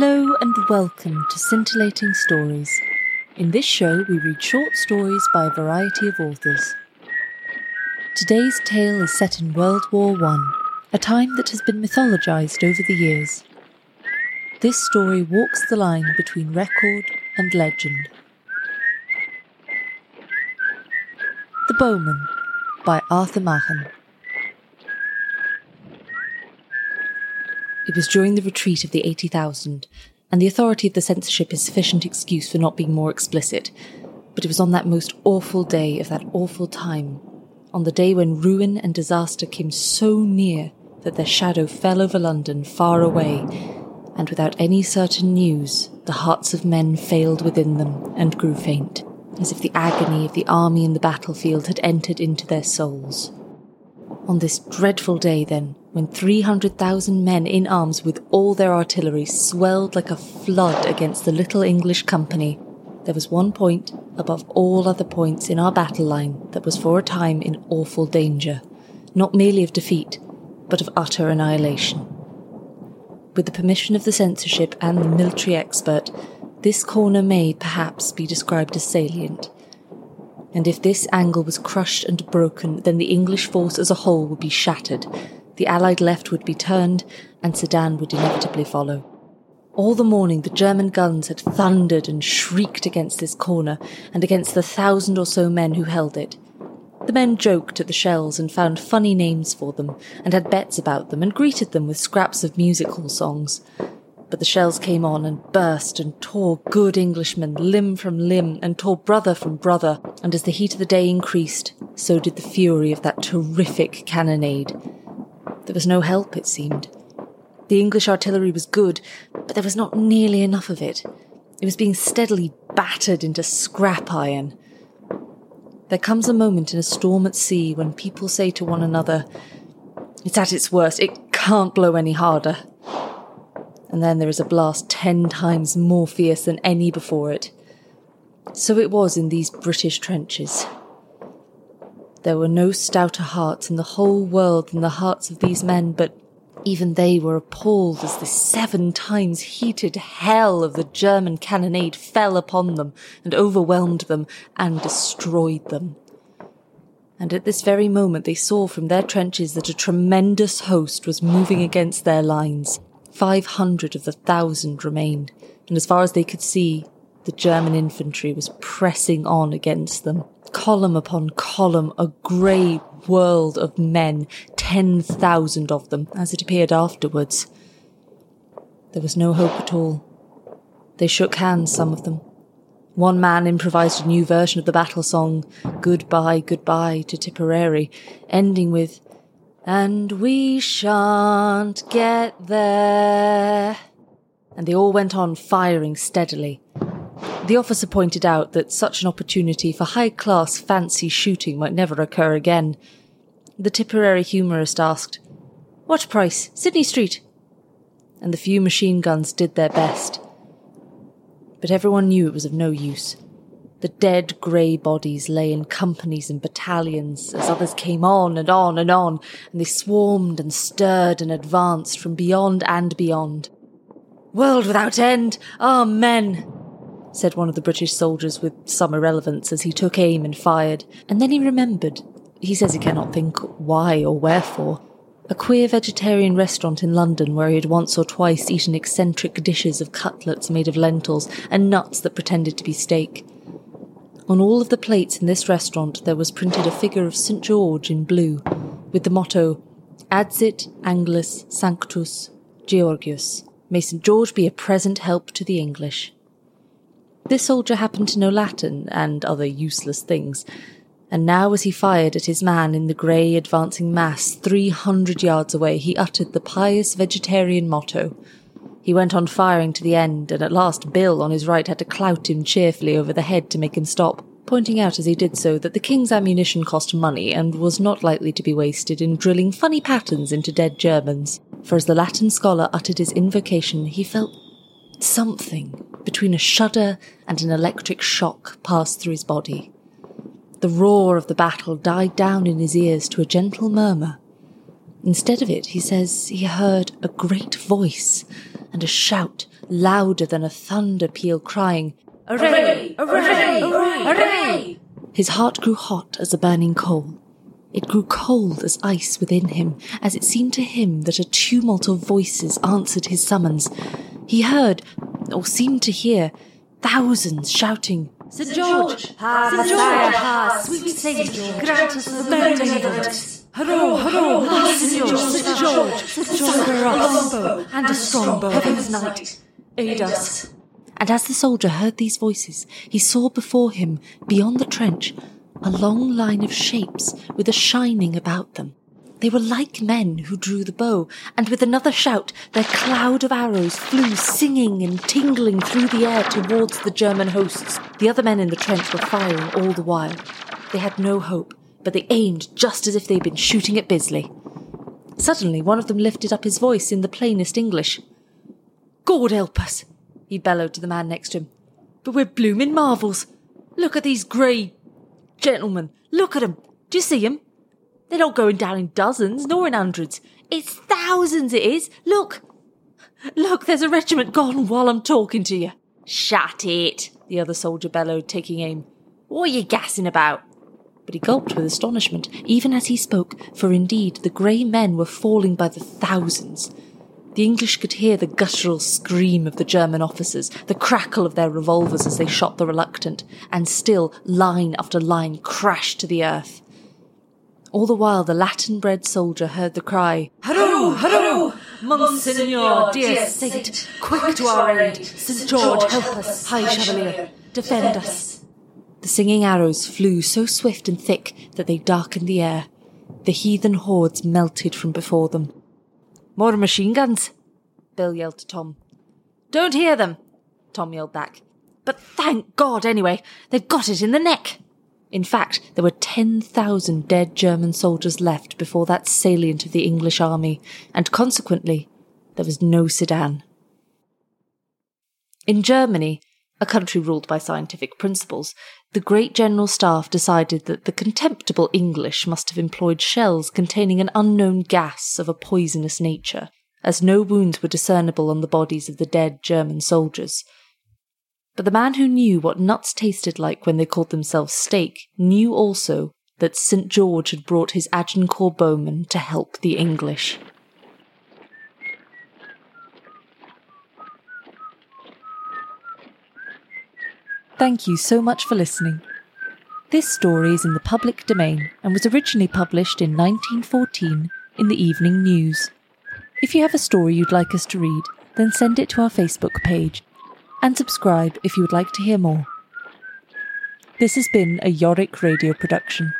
Hello and welcome to Scintillating Stories. In this show, we read short stories by a variety of authors. Today's tale is set in World War One, a time that has been mythologized over the years. This story walks the line between record and legend. The Bowmen by Arthur Machen. It was during the retreat of the 80,000, and the authority of the censorship is sufficient excuse for not being more explicit. But it was on that most awful day of that awful time, on the day when ruin and disaster came so near that their shadow fell over London far away, and without any certain news, the hearts of men failed within them and grew faint, as if the agony of the army in the battlefield had entered into their souls. On this dreadful day, then, when 300,000 men in arms with all their artillery swelled like a flood against the little English company, there was one point above all other points in our battle line that was for a time in awful danger, not merely of defeat, but of utter annihilation. With the permission of the censorship and the military expert, this corner may perhaps be described as salient. And if this angle was crushed and broken, then the English force as a whole would be shattered, the Allied left would be turned, and Sedan would inevitably follow. All the morning the German guns had thundered and shrieked against this corner, and against the thousand or so men who held it. The men joked at the shells and found funny names for them, and had bets about them, and greeted them with scraps of music hall songs but the shells came on and burst and tore good Englishmen limb from limb and tore brother from brother, and as the heat of the day increased, so did the fury of that terrific cannonade. There was no help, it seemed. The English artillery was good, but there was not nearly enough of it. It was being steadily battered into scrap iron. There comes a moment in a storm at sea when people say to one another, It's at its worst, it can't blow any harder and then there is a blast ten times more fierce than any before it. So it was in these British trenches. There were no stouter hearts in the whole world than the hearts of these men, but even they were appalled as the seven times heated hell of the German cannonade fell upon them and overwhelmed them and destroyed them. And at this very moment they saw from their trenches that a tremendous host was moving against their lines. Five hundred of the thousand remained, and as far as they could see, the German infantry was pressing on against them. Column upon column, a grey world of men, ten thousand of them, as it appeared afterwards. There was no hope at all. They shook hands, some of them. One man improvised a new version of the battle song, Goodbye, Goodbye to Tipperary, ending with, and we shan't get there. And they all went on firing steadily. The officer pointed out that such an opportunity for high class fancy shooting might never occur again. The Tipperary humorist asked, What price? Sydney Street? And the few machine guns did their best. But everyone knew it was of no use. The dead grey bodies lay in companies and battalions as others came on and on and on, and they swarmed and stirred and advanced from beyond and beyond. World without end! Amen! Said one of the British soldiers with some irrelevance as he took aim and fired, and then he remembered, he says he cannot think why or wherefore, a queer vegetarian restaurant in London where he had once or twice eaten eccentric dishes of cutlets made of lentils and nuts that pretended to be steak. On all of the plates in this restaurant there was printed a figure of St. George in blue, with the motto, Adsit Anglis Sanctus Georgius. May St. George be a present help to the English. This soldier happened to know Latin and other useless things, and now as he fired at his man in the grey advancing mass three hundred yards away, he uttered the pious vegetarian motto, he went on firing to the end, and at last Bill on his right had to clout him cheerfully over the head to make him stop, pointing out as he did so that the king's ammunition cost money and was not likely to be wasted in drilling funny patterns into dead Germans. For as the Latin scholar uttered his invocation, he felt something between a shudder and an electric shock passed through his body. The roar of the battle died down in his ears to a gentle murmur. Instead of it, he says he heard a great voice and a shout louder than a thunder peal, crying, Hooray! Hooray! Hooray! Hooray! His heart grew hot as a burning coal. It grew cold as ice within him, as it seemed to him that a tumult of voices answered his summons. He heard, or seemed to hear, thousands shouting, St. George! Ha, St. George! Ha, sweet saint, grant us the deliverance! Hurrah, hurrah, ha, St. George, St. George, succor us, longbow and a strong bow! heaven's knight, aid us. And as the soldier heard these voices, he saw before him, beyond the trench, a long line of shapes with a shining about them. They were like men who drew the bow, and with another shout, their cloud of arrows flew singing and tingling through the air towards the German hosts. The other men in the trench were firing all the while. They had no hope, but they aimed just as if they'd been shooting at Bisley. Suddenly, one of them lifted up his voice in the plainest English. God help us, he bellowed to the man next to him. But we're bloomin' marvels. Look at these grey gentlemen. Look at 'em. Do you see 'em? They're not going down in dozens, nor in hundreds. It's thousands, it is. Look. Look, there's a regiment gone while I'm talking to you. Shut it, the other soldier bellowed, taking aim. What are you gassing about? But he gulped with astonishment, even as he spoke, for indeed the grey men were falling by the thousands. The English could hear the guttural scream of the German officers, the crackle of their revolvers as they shot the reluctant, and still line after line crashed to the earth. All the while the Latin bred soldier heard the cry, Hurrah, hurrah! Monseigneur, dear saint, quick to our aid! St. George, help us! High Chevalier, defend us! The singing arrows flew so swift and thick that they darkened the air. The heathen hordes melted from before them. More machine guns, Bill yelled to Tom. Don't hear them, Tom yelled back. But thank God, anyway, they've got it in the neck. In fact, there were 10,000 dead German soldiers left before that salient of the English army, and consequently, there was no Sedan. In Germany, a country ruled by scientific principles, the great general staff decided that the contemptible English must have employed shells containing an unknown gas of a poisonous nature, as no wounds were discernible on the bodies of the dead German soldiers. But the man who knew what nuts tasted like when they called themselves steak knew also that St. George had brought his Agincourt bowmen to help the English. Thank you so much for listening. This story is in the public domain and was originally published in 1914 in the Evening News. If you have a story you'd like us to read, then send it to our Facebook page and subscribe if you would like to hear more. This has been a Yorick Radio production.